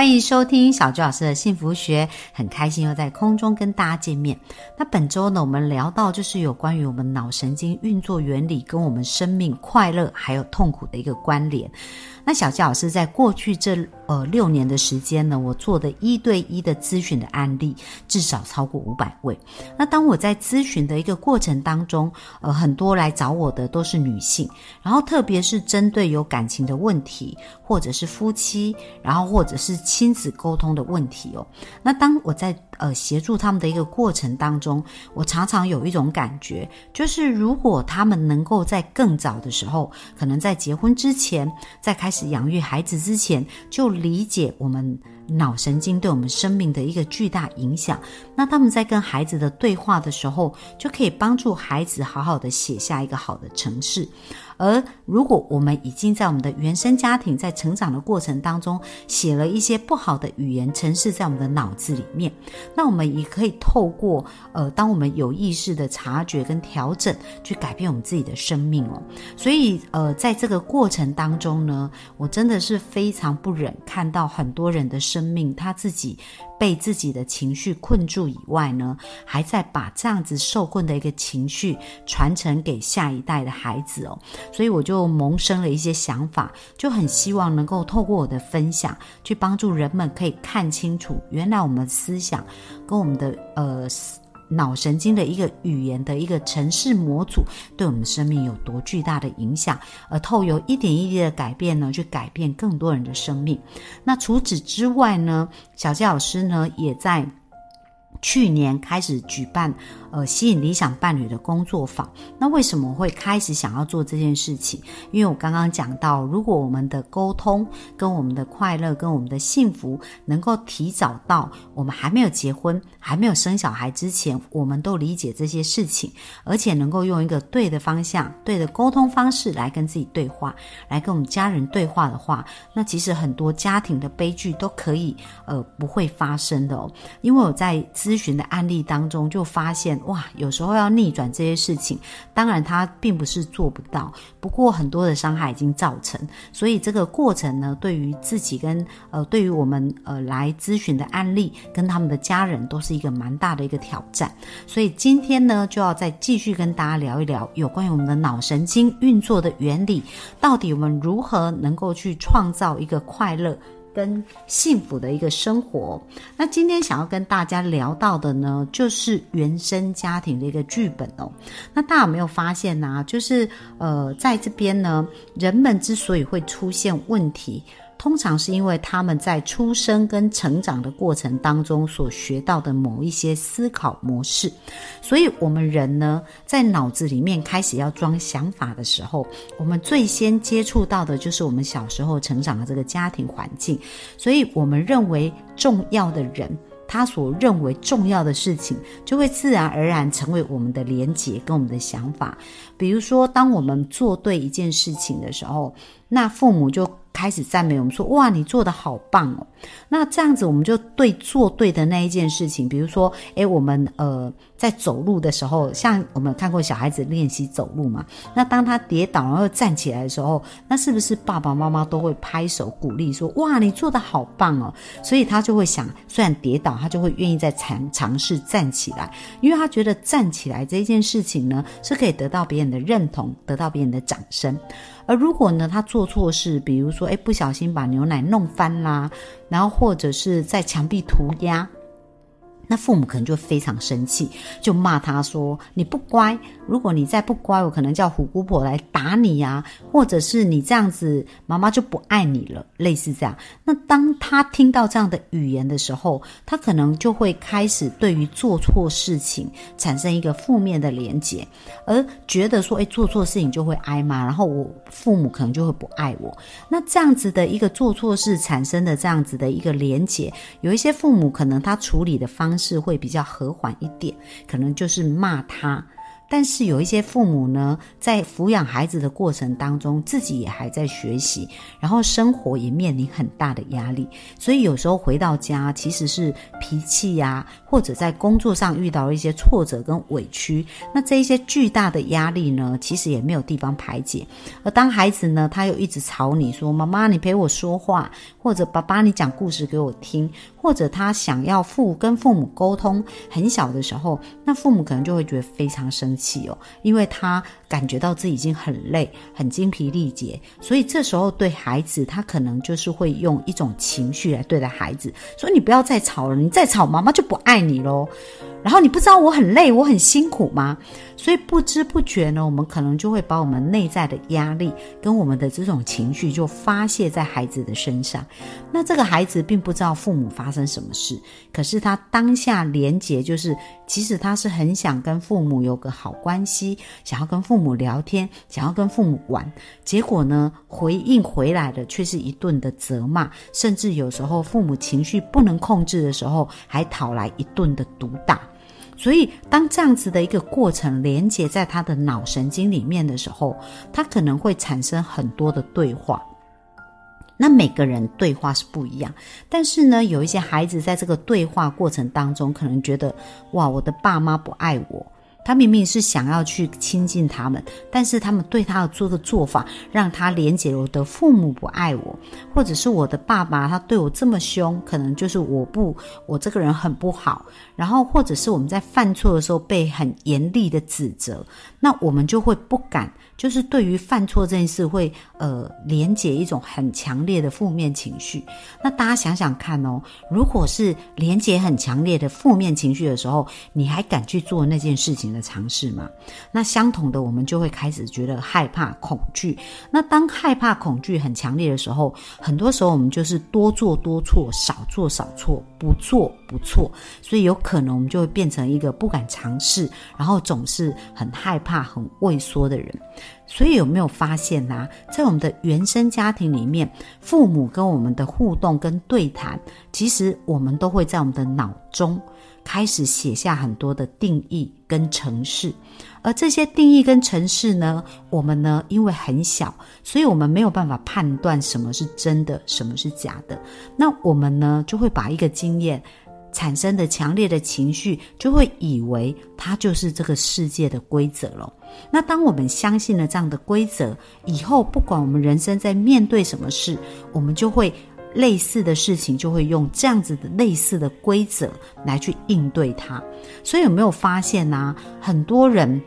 欢迎收听小朱老师的幸福学，很开心又在空中跟大家见面。那本周呢，我们聊到就是有关于我们脑神经运作原理跟我们生命快乐还有痛苦的一个关联。那小纪老师在过去这呃六年的时间呢，我做的一对一的咨询的案例至少超过五百位。那当我在咨询的一个过程当中，呃，很多来找我的都是女性，然后特别是针对有感情的问题，或者是夫妻，然后或者是亲子沟通的问题哦。那当我在呃协助他们的一个过程当中，我常常有一种感觉，就是如果他们能够在更早的时候，可能在结婚之前，在开始养育孩子之前，就理解我们脑神经对我们生命的一个巨大影响，那他们在跟孩子的对话的时候，就可以帮助孩子好好的写下一个好的城市。而如果我们已经在我们的原生家庭在成长的过程当中写了一些不好的语言程式在我们的脑子里面，那我们也可以透过呃，当我们有意识的察觉跟调整，去改变我们自己的生命哦。所以呃，在这个过程当中呢，我真的是非常不忍看到很多人的生命他自己。被自己的情绪困住以外呢，还在把这样子受困的一个情绪传承给下一代的孩子哦，所以我就萌生了一些想法，就很希望能够透过我的分享，去帮助人们可以看清楚，原来我们思想跟我们的呃。脑神经的一个语言的一个城市模组，对我们生命有多巨大的影响？而透由一点一滴的改变呢，去改变更多人的生命。那除此之外呢，小杰老师呢，也在去年开始举办。呃，吸引理想伴侣的工作坊。那为什么会开始想要做这件事情？因为我刚刚讲到，如果我们的沟通、跟我们的快乐、跟我们的幸福，能够提早到我们还没有结婚、还没有生小孩之前，我们都理解这些事情，而且能够用一个对的方向、对的沟通方式来跟自己对话，来跟我们家人对话的话，那其实很多家庭的悲剧都可以呃不会发生的哦。因为我在咨询的案例当中就发现。哇，有时候要逆转这些事情，当然他并不是做不到，不过很多的伤害已经造成，所以这个过程呢，对于自己跟呃，对于我们呃来咨询的案例跟他们的家人，都是一个蛮大的一个挑战。所以今天呢，就要再继续跟大家聊一聊有关于我们的脑神经运作的原理，到底我们如何能够去创造一个快乐。跟幸福的一个生活。那今天想要跟大家聊到的呢，就是原生家庭的一个剧本哦。那大家有没有发现呢？就是呃，在这边呢，人们之所以会出现问题。通常是因为他们在出生跟成长的过程当中所学到的某一些思考模式，所以我们人呢，在脑子里面开始要装想法的时候，我们最先接触到的就是我们小时候成长的这个家庭环境，所以我们认为重要的人。他所认为重要的事情，就会自然而然成为我们的连结跟我们的想法。比如说，当我们做对一件事情的时候，那父母就开始赞美我们说：“哇，你做的好棒哦！”那这样子，我们就对做对的那一件事情，比如说，诶，我们呃。在走路的时候，像我们看过小孩子练习走路嘛？那当他跌倒然后站起来的时候，那是不是爸爸妈妈都会拍手鼓励说：“哇，你做的好棒哦！”所以他就会想，虽然跌倒，他就会愿意再尝尝试站起来，因为他觉得站起来这件事情呢，是可以得到别人的认同，得到别人的掌声。而如果呢，他做错事，比如说，哎，不小心把牛奶弄翻啦，然后或者是在墙壁涂鸦。那父母可能就非常生气，就骂他说：“你不乖，如果你再不乖，我可能叫虎姑婆来打你呀，或者是你这样子，妈妈就不爱你了。”类似这样。那当他听到这样的语言的时候，他可能就会开始对于做错事情产生一个负面的连结，而觉得说：“哎，做错事情就会挨骂，然后我父母可能就会不爱我。”那这样子的一个做错事产生的这样子的一个连结，有一些父母可能他处理的方。是会比较和缓一点，可能就是骂他，但是有一些父母呢，在抚养孩子的过程当中，自己也还在学习，然后生活也面临很大的压力，所以有时候回到家，其实是脾气呀，或者在工作上遇到一些挫折跟委屈，那这一些巨大的压力呢，其实也没有地方排解。而当孩子呢，他又一直吵你说：“妈妈，你陪我说话。”或者爸爸，你讲故事给我听，或者他想要父跟父母沟通，很小的时候，那父母可能就会觉得非常生气哦，因为他感觉到自己已经很累、很精疲力竭，所以这时候对孩子，他可能就是会用一种情绪来对待孩子，说你不要再吵了，你再吵，妈妈就不爱你喽。然后你不知道我很累，我很辛苦吗？所以不知不觉呢，我们可能就会把我们内在的压力跟我们的这种情绪就发泄在孩子的身上。那这个孩子并不知道父母发生什么事，可是他当下连结就是，其实他是很想跟父母有个好关系，想要跟父母聊天，想要跟父母玩。结果呢，回应回来的却是一顿的责骂，甚至有时候父母情绪不能控制的时候，还讨来一顿的毒打。所以，当这样子的一个过程连接在他的脑神经里面的时候，他可能会产生很多的对话。那每个人对话是不一样，但是呢，有一些孩子在这个对话过程当中，可能觉得哇，我的爸妈不爱我。他明明是想要去亲近他们，但是他们对他的做的做法，让他连结我的父母不爱我，或者是我的爸爸他对我这么凶，可能就是我不我这个人很不好。然后或者是我们在犯错的时候被很严厉的指责，那我们就会不敢，就是对于犯错这件事会呃连接一种很强烈的负面情绪。那大家想想看哦，如果是连接很强烈的负面情绪的时候，你还敢去做那件事情？的尝试吗，那相同的，我们就会开始觉得害怕、恐惧。那当害怕、恐惧很强烈的时候，很多时候我们就是多做多错，少做少错，不做不错。所以有可能我们就会变成一个不敢尝试，然后总是很害怕、很畏缩的人。所以有没有发现呐，在我们的原生家庭里面，父母跟我们的互动跟对谈，其实我们都会在我们的脑中。开始写下很多的定义跟程式，而这些定义跟程式呢，我们呢因为很小，所以我们没有办法判断什么是真的，什么是假的。那我们呢就会把一个经验产生的强烈的情绪，就会以为它就是这个世界的规则了。那当我们相信了这样的规则以后，不管我们人生在面对什么事，我们就会。类似的事情就会用这样子的类似的规则来去应对它，所以有没有发现呢？很多人。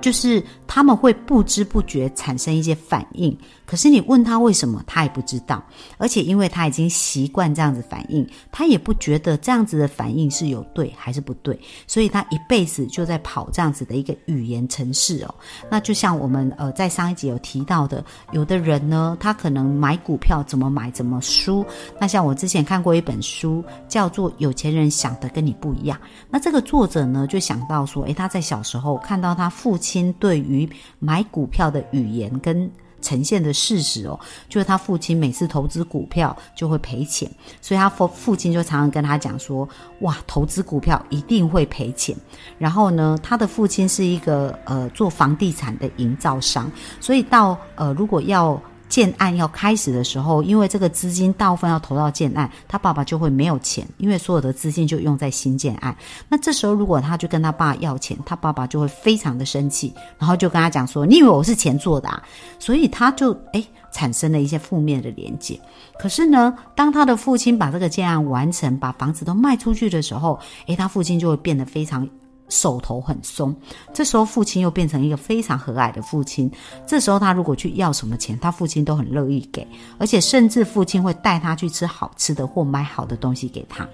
就是他们会不知不觉产生一些反应，可是你问他为什么，他也不知道。而且因为他已经习惯这样子反应，他也不觉得这样子的反应是有对还是不对，所以他一辈子就在跑这样子的一个语言程式哦。那就像我们呃在上一集有提到的，有的人呢，他可能买股票怎么买怎么输。那像我之前看过一本书，叫做《有钱人想的跟你不一样》。那这个作者呢，就想到说，诶，他在小时候看到他父亲。对于买股票的语言跟呈现的事实哦，就是他父亲每次投资股票就会赔钱，所以他父父亲就常常跟他讲说：“哇，投资股票一定会赔钱。”然后呢，他的父亲是一个呃做房地产的营造商，所以到呃如果要。建案要开始的时候，因为这个资金大部分要投到建案，他爸爸就会没有钱，因为所有的资金就用在新建案。那这时候如果他就跟他爸要钱，他爸爸就会非常的生气，然后就跟他讲说：“你以为我是钱做的？”啊？”所以他就诶产生了一些负面的连接。可是呢，当他的父亲把这个建案完成，把房子都卖出去的时候，诶，他父亲就会变得非常。手头很松，这时候父亲又变成一个非常和蔼的父亲。这时候他如果去要什么钱，他父亲都很乐意给，而且甚至父亲会带他去吃好吃的或买好的东西给他。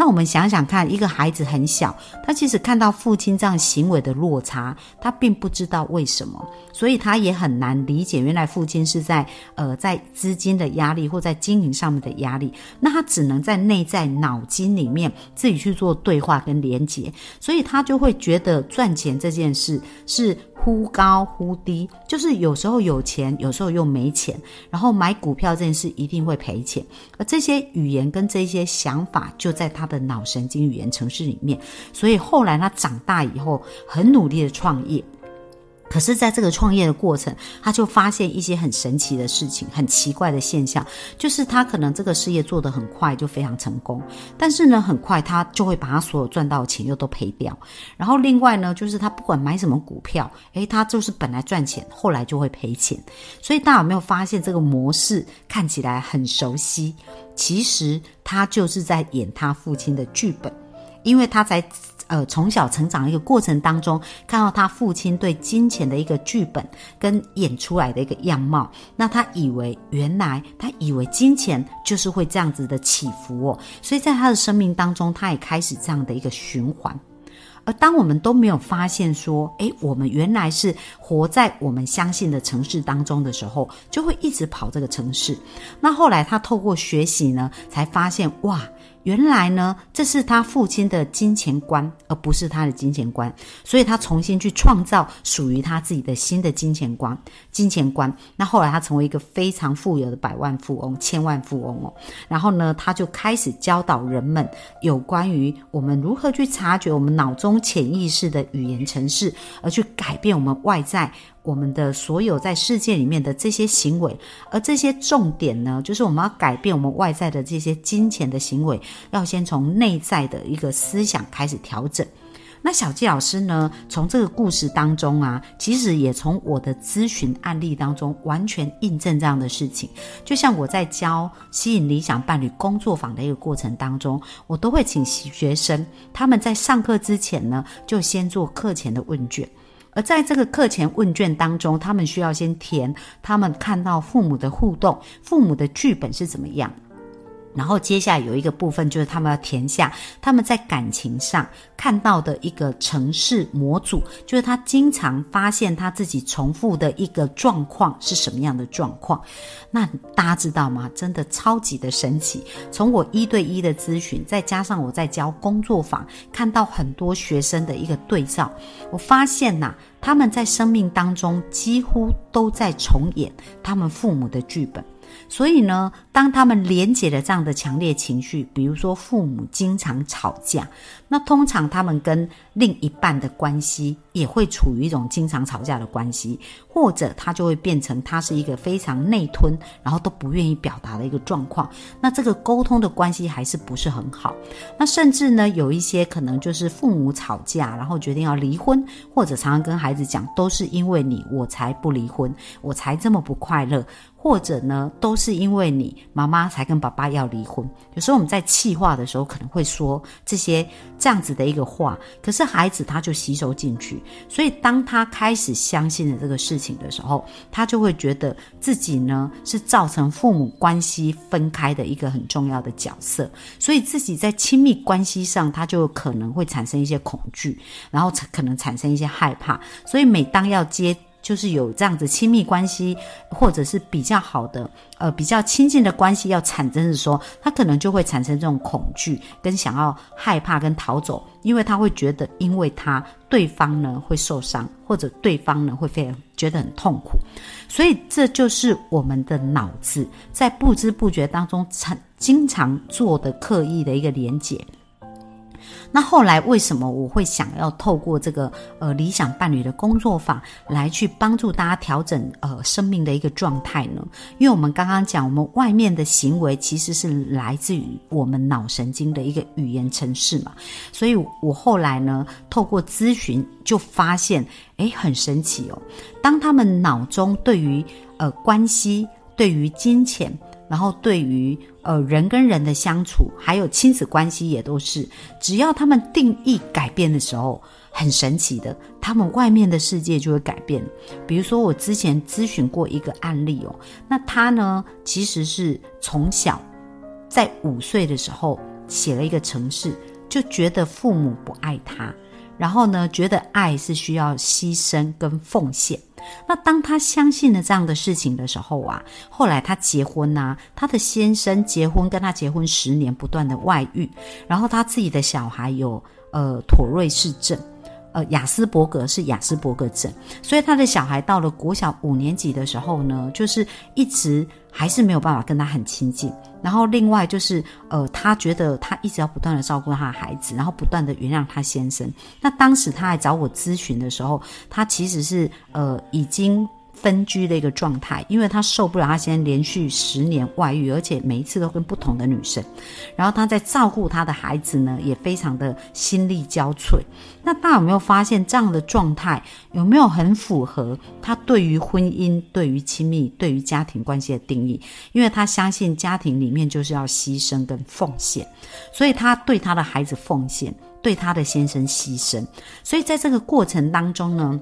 那我们想想看，一个孩子很小，他其实看到父亲这样行为的落差，他并不知道为什么，所以他也很难理解，原来父亲是在呃在资金的压力或在经营上面的压力。那他只能在内在脑筋里面自己去做对话跟连接，所以他就。会觉得赚钱这件事是忽高忽低，就是有时候有钱，有时候又没钱，然后买股票这件事一定会赔钱。而这些语言跟这些想法就在他的脑神经语言城市里面，所以后来他长大以后很努力的创业。可是，在这个创业的过程，他就发现一些很神奇的事情，很奇怪的现象，就是他可能这个事业做得很快，就非常成功，但是呢，很快他就会把他所有赚到的钱又都赔掉。然后另外呢，就是他不管买什么股票，诶，他就是本来赚钱，后来就会赔钱。所以大家有没有发现这个模式看起来很熟悉？其实他就是在演他父亲的剧本，因为他在。呃，从小成长的一个过程当中，看到他父亲对金钱的一个剧本跟演出来的一个样貌，那他以为原来他以为金钱就是会这样子的起伏哦，所以在他的生命当中，他也开始这样的一个循环。而当我们都没有发现说，诶，我们原来是活在我们相信的城市当中的时候，就会一直跑这个城市。那后来他透过学习呢，才发现哇。原来呢，这是他父亲的金钱观，而不是他的金钱观，所以他重新去创造属于他自己的新的金钱观。金钱观，那后来他成为一个非常富有的百万富翁、千万富翁哦。然后呢，他就开始教导人们有关于我们如何去察觉我们脑中潜意识的语言程式，而去改变我们外在。我们的所有在世界里面的这些行为，而这些重点呢，就是我们要改变我们外在的这些金钱的行为，要先从内在的一个思想开始调整。那小纪老师呢，从这个故事当中啊，其实也从我的咨询案例当中完全印证这样的事情。就像我在教吸引理想伴侣工作坊的一个过程当中，我都会请学生他们在上课之前呢，就先做课前的问卷。在这个课前问卷当中，他们需要先填他们看到父母的互动，父母的剧本是怎么样。然后接下来有一个部分，就是他们要填下他们在感情上看到的一个城市模组，就是他经常发现他自己重复的一个状况是什么样的状况。那大家知道吗？真的超级的神奇。从我一对一的咨询，再加上我在教工作坊，看到很多学生的一个对照，我发现呐，他们在生命当中几乎都在重演他们父母的剧本。所以呢，当他们连接了这样的强烈情绪，比如说父母经常吵架，那通常他们跟另一半的关系也会处于一种经常吵架的关系，或者他就会变成他是一个非常内吞，然后都不愿意表达的一个状况。那这个沟通的关系还是不是很好？那甚至呢，有一些可能就是父母吵架，然后决定要离婚，或者常常跟孩子讲，都是因为你，我才不离婚，我才这么不快乐。或者呢，都是因为你妈妈才跟爸爸要离婚。有时候我们在气话的时候，可能会说这些这样子的一个话，可是孩子他就吸收进去。所以当他开始相信了这个事情的时候，他就会觉得自己呢是造成父母关系分开的一个很重要的角色。所以自己在亲密关系上，他就可能会产生一些恐惧，然后可能产生一些害怕。所以每当要接。就是有这样子亲密关系，或者是比较好的，呃，比较亲近的关系要产生的时候，他可能就会产生这种恐惧，跟想要害怕跟逃走，因为他会觉得，因为他对方呢会受伤，或者对方呢会非常觉得很痛苦，所以这就是我们的脑子在不知不觉当中常经常做的刻意的一个连结。那后来为什么我会想要透过这个呃理想伴侣的工作坊来去帮助大家调整呃生命的一个状态呢？因为我们刚刚讲，我们外面的行为其实是来自于我们脑神经的一个语言程式嘛，所以我后来呢透过咨询就发现，哎，很神奇哦，当他们脑中对于呃关系、对于金钱。然后，对于呃人跟人的相处，还有亲子关系，也都是，只要他们定义改变的时候，很神奇的，他们外面的世界就会改变。比如说，我之前咨询过一个案例哦，那他呢，其实是从小在五岁的时候写了一个城市，就觉得父母不爱他。然后呢，觉得爱是需要牺牲跟奉献。那当他相信了这样的事情的时候啊，后来他结婚呐，他的先生结婚跟他结婚十年，不断的外遇，然后他自己的小孩有呃妥瑞氏症，呃，雅斯伯格是雅斯伯格症，所以他的小孩到了国小五年级的时候呢，就是一直还是没有办法跟他很亲近。然后另外就是，呃，他觉得他一直要不断的照顾他的孩子，然后不断的原谅他先生。那当时他来找我咨询的时候，他其实是呃已经。分居的一个状态，因为他受不了，他现在连续十年外遇，而且每一次都跟不同的女生。然后他在照顾他的孩子呢，也非常的心力交瘁。那大家有没有发现这样的状态有没有很符合他对于婚姻、对于亲密、对于家庭关系的定义？因为他相信家庭里面就是要牺牲跟奉献，所以他对他的孩子奉献，对他的先生牺牲。所以在这个过程当中呢？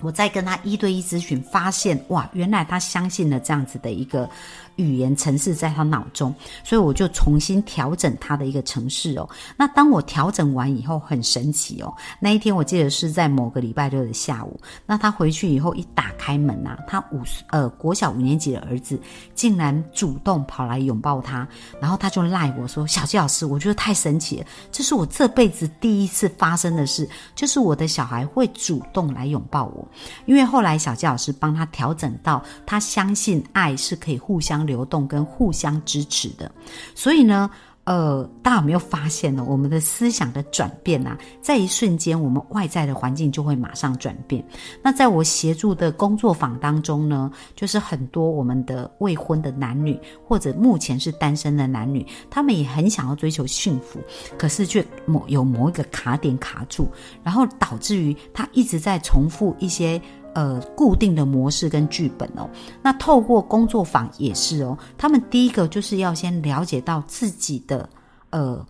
我在跟他一对一咨询，发现哇，原来他相信了这样子的一个。语言程式在他脑中，所以我就重新调整他的一个程式哦。那当我调整完以后，很神奇哦。那一天我记得是在某个礼拜六的下午。那他回去以后一打开门呐，他五呃国小五年级的儿子竟然主动跑来拥抱他，然后他就赖我说：“小鸡老师，我觉得太神奇了，这是我这辈子第一次发生的事，就是我的小孩会主动来拥抱我。因为后来小鸡老师帮他调整到，他相信爱是可以互相。”流动跟互相支持的，所以呢，呃，大家有没有发现呢？我们的思想的转变啊，在一瞬间，我们外在的环境就会马上转变。那在我协助的工作坊当中呢，就是很多我们的未婚的男女，或者目前是单身的男女，他们也很想要追求幸福，可是却某有某一个卡点卡住，然后导致于他一直在重复一些。呃，固定的模式跟剧本哦，那透过工作坊也是哦。他们第一个就是要先了解到自己的呃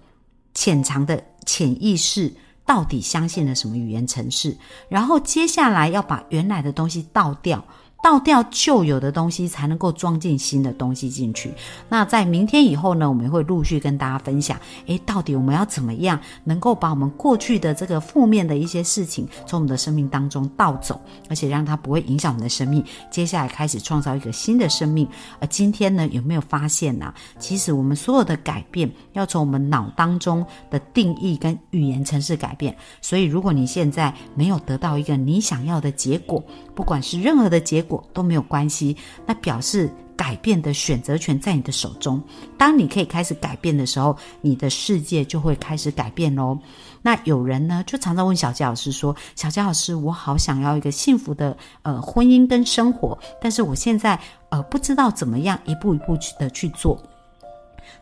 潜藏的潜意识到底相信了什么语言程式，然后接下来要把原来的东西倒掉。倒掉旧有的东西，才能够装进新的东西进去。那在明天以后呢，我们会陆续跟大家分享，诶，到底我们要怎么样能够把我们过去的这个负面的一些事情从我们的生命当中倒走，而且让它不会影响我们的生命。接下来开始创造一个新的生命。而今天呢，有没有发现呢？其实我们所有的改变要从我们脑当中的定义跟语言程式改变。所以，如果你现在没有得到一个你想要的结果，不管是任何的结果。都没有关系，那表示改变的选择权在你的手中。当你可以开始改变的时候，你的世界就会开始改变喽。那有人呢，就常常问小佳老师说：“小佳老师，我好想要一个幸福的呃婚姻跟生活，但是我现在呃不知道怎么样一步一步去的去做。”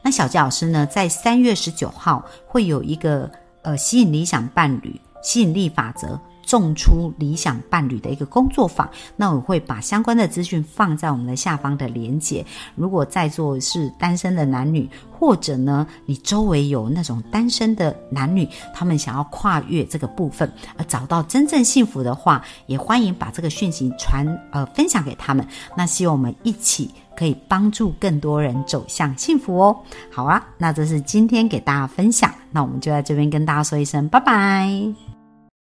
那小佳老师呢，在三月十九号会有一个呃吸引理想伴侣吸引力法则。种出理想伴侣的一个工作坊，那我会把相关的资讯放在我们的下方的连接。如果在座是单身的男女，或者呢你周围有那种单身的男女，他们想要跨越这个部分而找到真正幸福的话，也欢迎把这个讯息传呃分享给他们。那希望我们一起可以帮助更多人走向幸福哦。好啊，那这是今天给大家分享，那我们就在这边跟大家说一声拜拜。